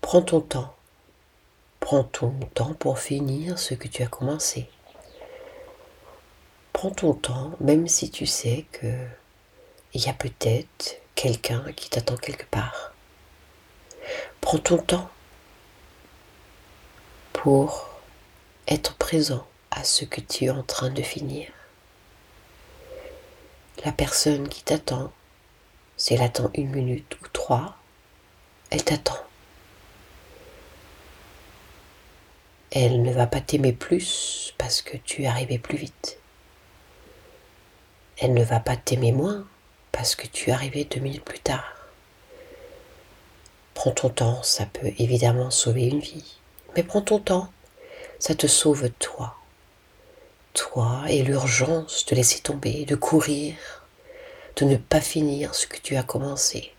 Prends ton temps. Prends ton temps pour finir ce que tu as commencé. Prends ton temps, même si tu sais que il y a peut-être quelqu'un qui t'attend quelque part. Prends ton temps pour être présent à ce que tu es en train de finir. La personne qui t'attend, si elle attend une minute ou trois, elle t'attend. Elle ne va pas t'aimer plus parce que tu es arrivé plus vite. Elle ne va pas t'aimer moins parce que tu es arrivé deux minutes plus tard. Prends ton temps, ça peut évidemment sauver une vie. Mais prends ton temps, ça te sauve toi. Toi et l'urgence de laisser tomber, de courir, de ne pas finir ce que tu as commencé.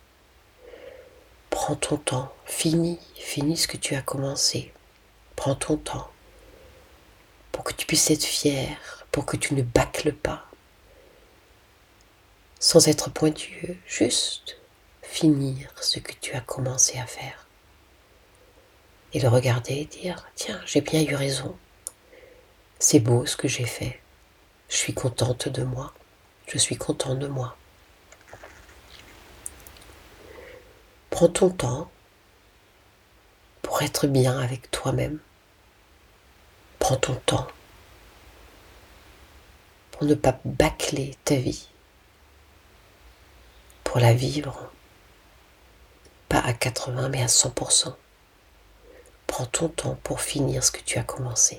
Prends ton temps, finis, finis ce que tu as commencé. Prends ton temps pour que tu puisses être fier, pour que tu ne bâcles pas, sans être pointueux, juste finir ce que tu as commencé à faire. Et le regarder et dire, tiens, j'ai bien eu raison. C'est beau ce que j'ai fait. Je suis contente de moi. Je suis content de moi. Prends ton temps pour être bien avec toi-même. Prends ton temps pour ne pas bâcler ta vie pour la vivre, pas à 80 mais à 100%. Prends ton temps pour finir ce que tu as commencé.